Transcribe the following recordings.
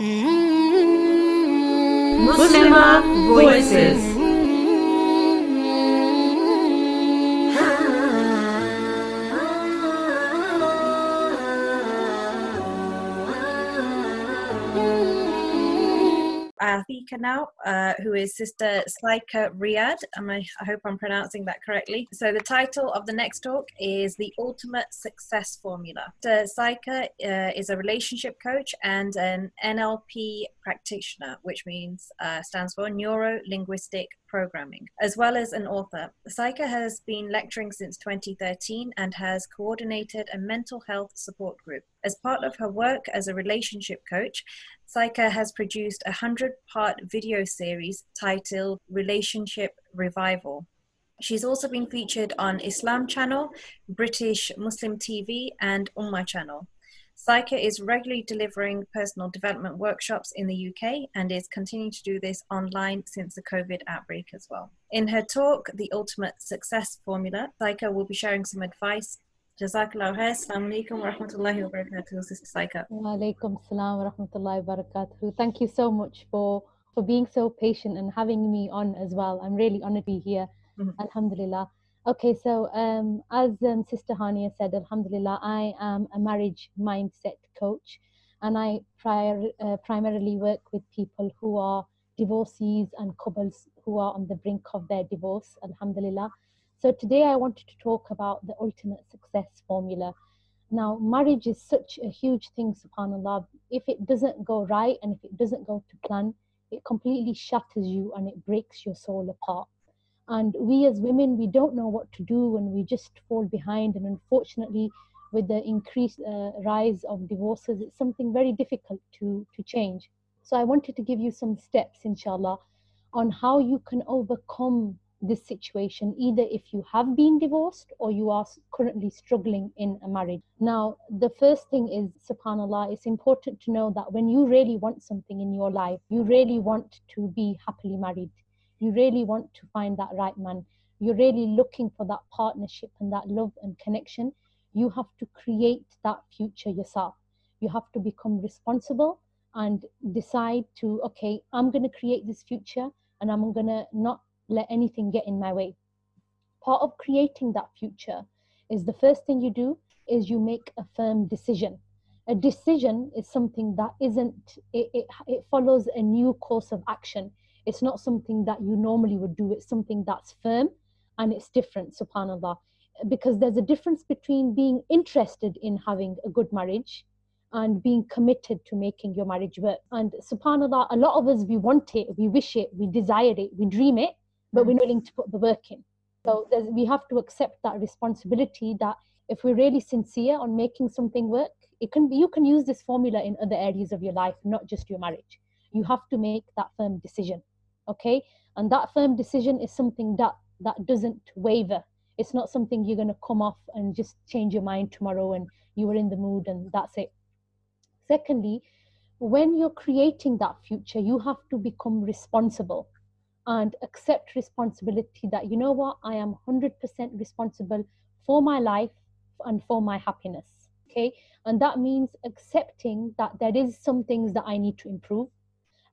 Mm-hmm. Muslimah Voices. Speaker now, uh, who is Sister Saika Riyad. I, I hope I'm pronouncing that correctly. So, the title of the next talk is The Ultimate Success Formula. Sister Saika uh, is a relationship coach and an NLP practitioner, which means uh, stands for Neuro Linguistic Programming, as well as an author. Saika has been lecturing since 2013 and has coordinated a mental health support group. As part of her work as a relationship coach, Saika has produced a 100 part video series titled Relationship Revival. She's also been featured on Islam Channel, British Muslim TV, and Ummah Channel. Saika is regularly delivering personal development workshops in the UK and is continuing to do this online since the COVID outbreak as well. In her talk, The Ultimate Success Formula, Saika will be sharing some advice Jazakallah khair. Assalamu alaikum wa rahmatullahi wa barakatuh, Sister Saika. Wa alaikum salam wa rahmatullahi wa barakatuh. Thank you so much for, for being so patient and having me on as well. I'm really honored to be here. Mm-hmm. Alhamdulillah. Okay, so um, as um, Sister Hania said, Alhamdulillah, I am a marriage mindset coach and I prior, uh, primarily work with people who are divorcees and couples who are on the brink of their divorce, Alhamdulillah. So today I wanted to talk about the ultimate success formula. Now, marriage is such a huge thing, subhanAllah. If it doesn't go right and if it doesn't go to plan, it completely shatters you and it breaks your soul apart. And we as women, we don't know what to do and we just fall behind. And unfortunately, with the increased uh, rise of divorces, it's something very difficult to, to change. So I wanted to give you some steps, inshallah, on how you can overcome this situation, either if you have been divorced or you are currently struggling in a marriage. Now, the first thing is, subhanAllah, it's important to know that when you really want something in your life, you really want to be happily married, you really want to find that right man, you're really looking for that partnership and that love and connection, you have to create that future yourself. You have to become responsible and decide to, okay, I'm going to create this future and I'm going to not let anything get in my way. Part of creating that future is the first thing you do is you make a firm decision. A decision is something that isn't, it, it, it follows a new course of action. It's not something that you normally would do, it's something that's firm and it's different, subhanAllah. Because there's a difference between being interested in having a good marriage and being committed to making your marriage work. And subhanAllah, a lot of us, we want it, we wish it, we desire it, we dream it, but we're not willing to put the work in. So we have to accept that responsibility that if we're really sincere on making something work, it can you can use this formula in other areas of your life, not just your marriage. You have to make that firm decision. Okay. And that firm decision is something that that doesn't waver. It's not something you're gonna come off and just change your mind tomorrow and you were in the mood and that's it. Secondly, when you're creating that future, you have to become responsible and accept responsibility that you know what i am 100% responsible for my life and for my happiness okay and that means accepting that there is some things that i need to improve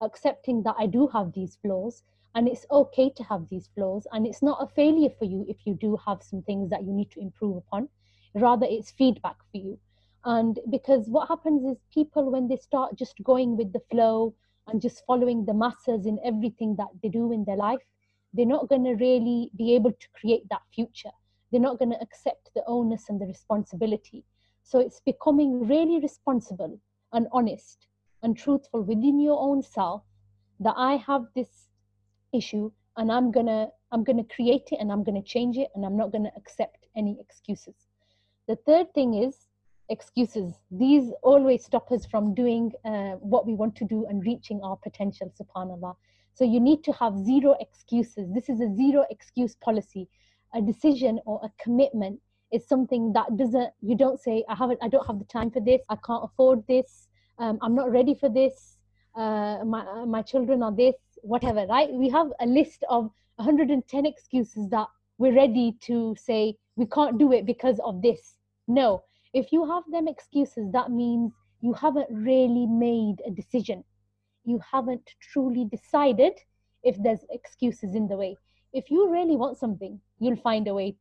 accepting that i do have these flaws and it's okay to have these flaws and it's not a failure for you if you do have some things that you need to improve upon rather it's feedback for you and because what happens is people when they start just going with the flow and just following the masses in everything that they do in their life, they're not going to really be able to create that future. They're not going to accept the onus and the responsibility. So it's becoming really responsible and honest and truthful within your own self that I have this issue and I'm gonna I'm gonna create it and I'm gonna change it and I'm not gonna accept any excuses. The third thing is excuses. These always stop us from doing uh, what we want to do and reaching our potential, subhanAllah. So you need to have zero excuses. This is a zero excuse policy. A decision or a commitment is something that doesn't, you don't say, I haven't, I don't have the time for this, I can't afford this, um, I'm not ready for this, uh, my, uh, my children are this, whatever, right? We have a list of 110 excuses that we're ready to say, we can't do it because of this. No, if you have them excuses, that means you haven't really made a decision. You haven't truly decided if there's excuses in the way. If you really want something, you'll find a way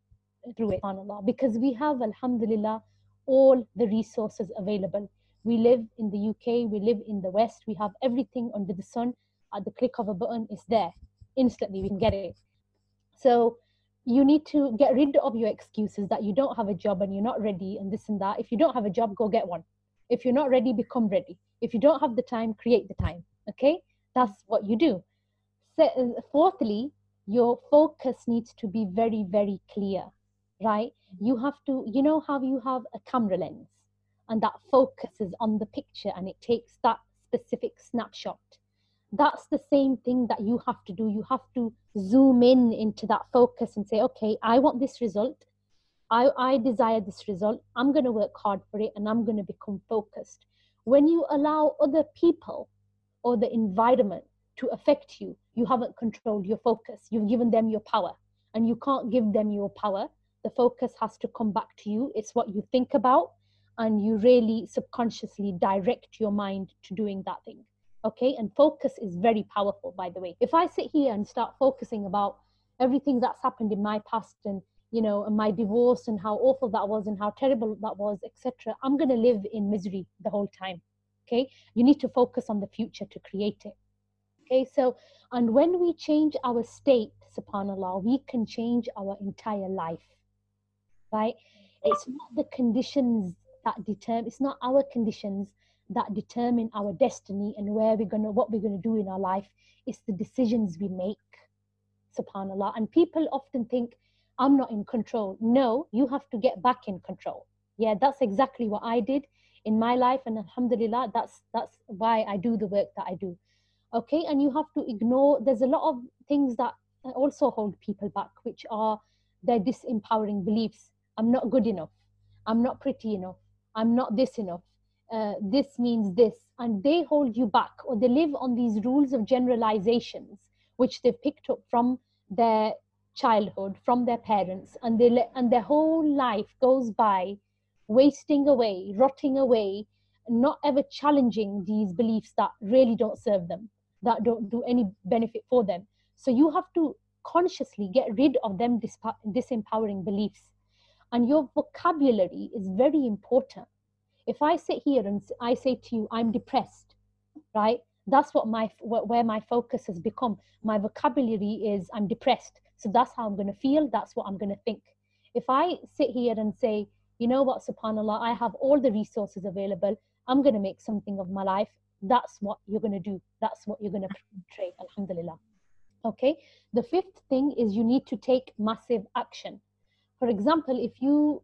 through it, because we have, alhamdulillah, all the resources available. We live in the UK, we live in the West, we have everything under the sun. At the click of a button, it's there. Instantly, we can get it. So you need to get rid of your excuses that you don't have a job and you're not ready and this and that. If you don't have a job, go get one. If you're not ready, become ready. If you don't have the time, create the time. Okay? That's what you do. So, fourthly, your focus needs to be very, very clear, right? You have to, you know how you have a camera lens and that focuses on the picture and it takes that specific snapshot. That's the same thing that you have to do. You have to zoom in into that focus and say, okay, I want this result. I, I desire this result. I'm going to work hard for it and I'm going to become focused. When you allow other people or the environment to affect you, you haven't controlled your focus. You've given them your power and you can't give them your power. The focus has to come back to you. It's what you think about and you really subconsciously direct your mind to doing that thing. Okay, and focus is very powerful, by the way. If I sit here and start focusing about everything that's happened in my past and you know my divorce and how awful that was and how terrible that was etc i'm going to live in misery the whole time okay you need to focus on the future to create it okay so and when we change our state subhanallah we can change our entire life right it's not the conditions that determine it's not our conditions that determine our destiny and where we're to what we're to do in our life it's the decisions we make subhanallah and people often think I'm not in control. No, you have to get back in control. Yeah, that's exactly what I did in my life, and Alhamdulillah, that's that's why I do the work that I do. Okay, and you have to ignore. There's a lot of things that also hold people back, which are their disempowering beliefs. I'm not good enough. I'm not pretty enough. I'm not this enough. Uh, this means this, and they hold you back, or they live on these rules of generalizations, which they've picked up from their childhood from their parents. And they let, and their whole life goes by wasting away rotting away not ever challenging these beliefs that really don't serve them that don't do any benefit for them. So you have to consciously get rid of them disempowering beliefs and your vocabulary is very important if i sit here and i say to you i'm depressed right that's what my where my focus has become my vocabulary is i'm depressed so that's how I'm going to feel. That's what I'm going to think. If I sit here and say, you know what, subhanAllah, I have all the resources available. I'm going to make something of my life. That's what you're going to do. That's what you're going to portray. Alhamdulillah. Okay. The fifth thing is you need to take massive action. For example, if you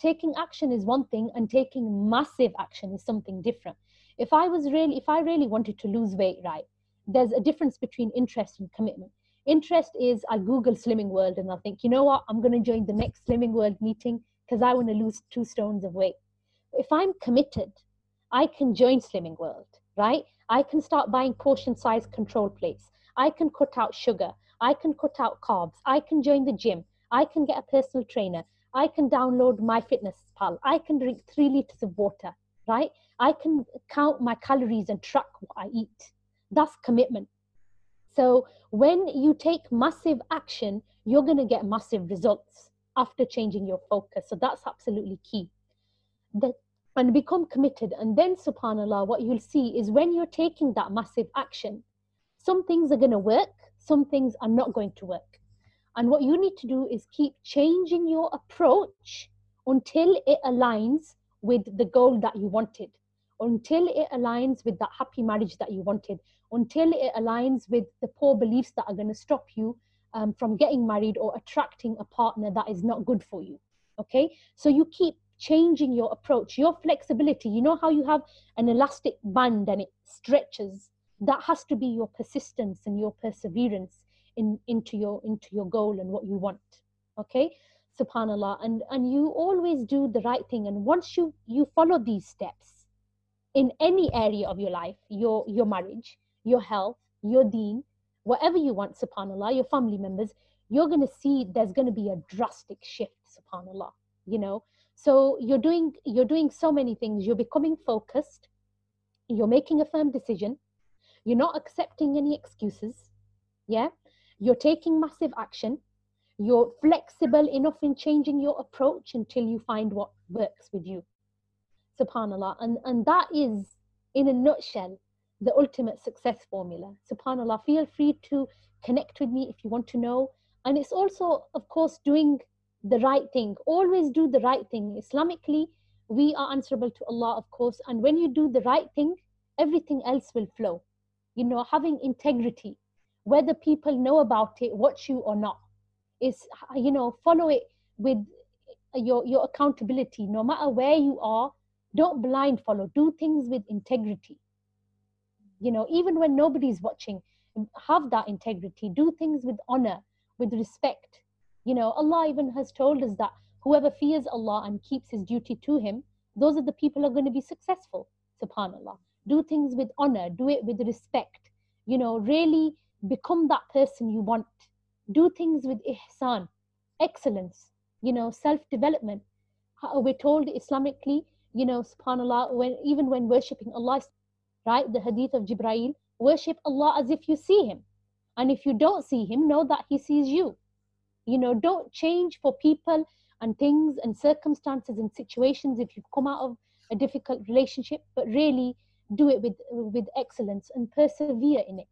taking action is one thing and taking massive action is something different. If I was really, if I really wanted to lose weight, right, there's a difference between interest and commitment interest is I Google Slimming World and I think, you know what, I'm going to join the next Slimming World meeting because I want to lose two stones of weight. If I'm committed, I can join Slimming World, right? I can start buying portion size control plates. I can cut out sugar. I can cut out carbs. I can join the gym. I can get a personal trainer. I can download MyFitnessPal. I can drink three liters of water, right? I can count my calories and track what I eat. That's commitment. So when you take massive action, you're going to get massive results after changing your focus. So that's absolutely key. That, and become committed. And then, subhanAllah, what you'll see is when you're taking that massive action, some things are going to work, some things are not going to work. And what you need to do is keep changing your approach until it aligns with the goal that you wanted, until it aligns with that happy marriage that you wanted, until it aligns with the poor beliefs that are going to stop you um, from getting married or attracting a partner that is not good for you. Okay, so you keep changing your approach, your flexibility. You know how you have an elastic band and it stretches. That has to be your persistence and your perseverance in into your into your goal and what you want. Okay, subhanallah. And and you always do the right thing. And once you you follow these steps in any area of your life your your marriage your health, your deen, whatever you want, subhanAllah, your family members, you're going to see there's going to be a drastic shift, subhanAllah, you know. so you're doing you're doing so many things. You're becoming focused. You're making a firm decision. You're not accepting any excuses. Yeah you're taking massive action. You're flexible enough in changing your approach until you find what works with you. Subhanallah. And and that is in a nutshell the ultimate success formula. Subhanallah. Feel free to connect with me if you want to know. And it's also of course doing the right thing. Always do the right thing. Islamically we are answerable to allah of course. And when you do the right thing everything else will flow. You know having integrity whether people know about it watch you or not. Is you know follow it with your your accountability. No matter where you are don't blind follow. Do things with integrity. You know even when nobody's watching have that integrity. Do things with honor with respect. You know, Allah even has told us that whoever fears Allah and keeps his duty to him, those are the people are going to be successful. Subhanallah. Do things with honor, do it with respect. You know, really become that person you want. Do things with ihsan, excellence, you know, self-development. Uh, we're told Islamically, you know, subhanAllah, when even when worshipping Allah, right? The hadith of Jibreel, worship Allah as if you see him. And if you don't see him, know that he sees you you know don't change for people and things and circumstances and situations if you've come out of a difficult relationship but really do it with with excellence and persevere in it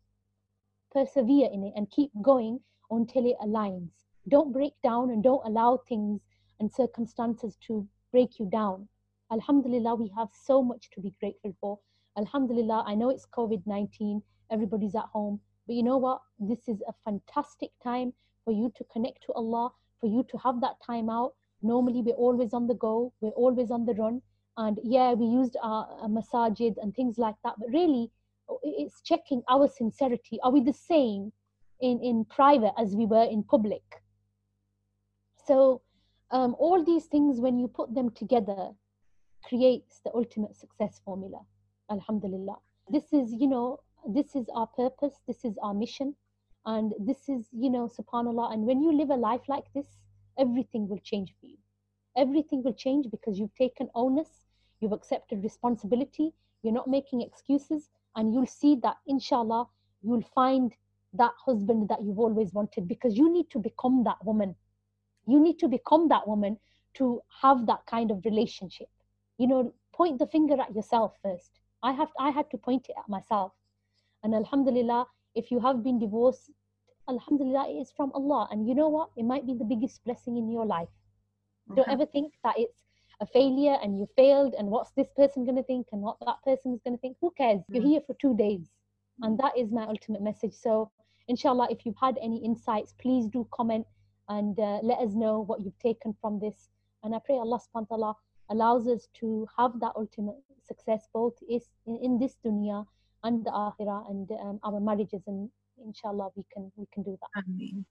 persevere in it and keep going until it aligns don't break down and don't allow things and circumstances to break you down alhamdulillah we have so much to be grateful for alhamdulillah i know it's covid-19 everybody's at home but you know what this is a fantastic time for you to connect to Allah, for you to have that time out. Normally, we're always on the go, we're always on the run. And yeah, we used our, our masajid and things like that, but really, it's checking our sincerity. Are we the same in, in private as we were in public? So, um, all these things, when you put them together, creates the ultimate success formula. Alhamdulillah. This is, you know, this is our purpose, this is our mission and this is you know subhanallah and when you live a life like this everything will change for you everything will change because you've taken onus you've accepted responsibility you're not making excuses and you'll see that inshallah you'll find that husband that you've always wanted because you need to become that woman you need to become that woman to have that kind of relationship you know point the finger at yourself first i have i had to point it at myself and alhamdulillah if you have been divorced, Alhamdulillah, it is from Allah. And you know what? It might be the biggest blessing in your life. Don't ever think that it's a failure and you failed and what's this person going to think and what that person is going to think. Who cares? You're mm. here for two days. And that is my ultimate message. So, inshallah, if you've had any insights, please do comment and uh, let us know what you've taken from this. And I pray Allah subhanahu wa ta'ala allows us to have that ultimate success both is in, in this dunya and the akhirah and um, our marriages and inshallah we can we can do that Ameen.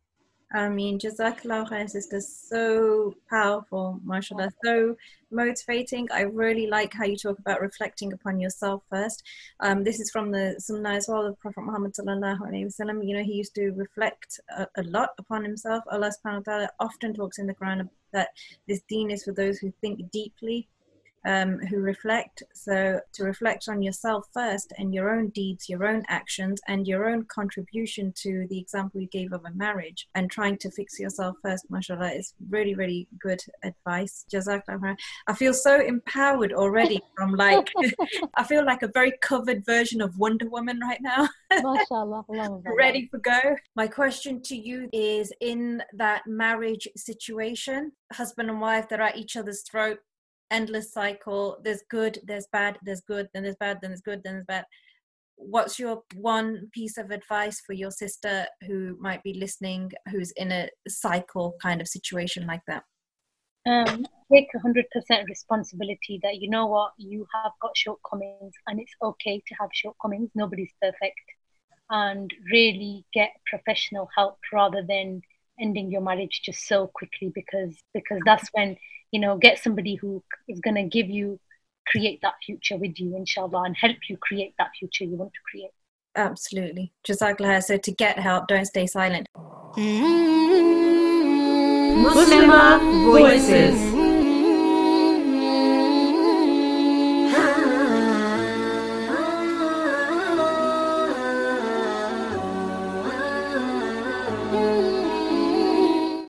I mean, Jazakallah khair, sister. So powerful, mashallah. So motivating. I really like how you talk about reflecting upon yourself first. Um, this is from the Sunnah as well of Prophet Muhammad sallallahu alaihi wasallam. You know, he used to reflect a, a, lot upon himself. Allah subhanahu wa ta'ala often talks in the Quran that this deen is for those who think deeply um, who reflect. So, to reflect on yourself first and your own deeds, your own actions, and your own contribution to the example you gave of a marriage and trying to fix yourself first, mashallah, is really, really good advice. Jazakallah. I feel so empowered already from like, I feel like a very covered version of Wonder Woman right now. mashallah. Ready for go. My question to you is in that marriage situation, husband and wife, that are at each other's throat endless cycle. There's good, there's bad, there's good, then there's bad, then there's good, then there's bad. What's your one piece of advice for your sister who might be listening, who's in a cycle kind of situation like that? Um, take 100% responsibility that you know what, you have got shortcomings and it's okay to have shortcomings. Nobody's perfect. And really get professional help rather than ending your marriage just so quickly because because that's when you know get somebody who is going to give you create that future with you inshallah and help you create that future you want to create. Absolutely. Jazakallah so to get help don't stay silent. Mm-hmm. Muslimah voices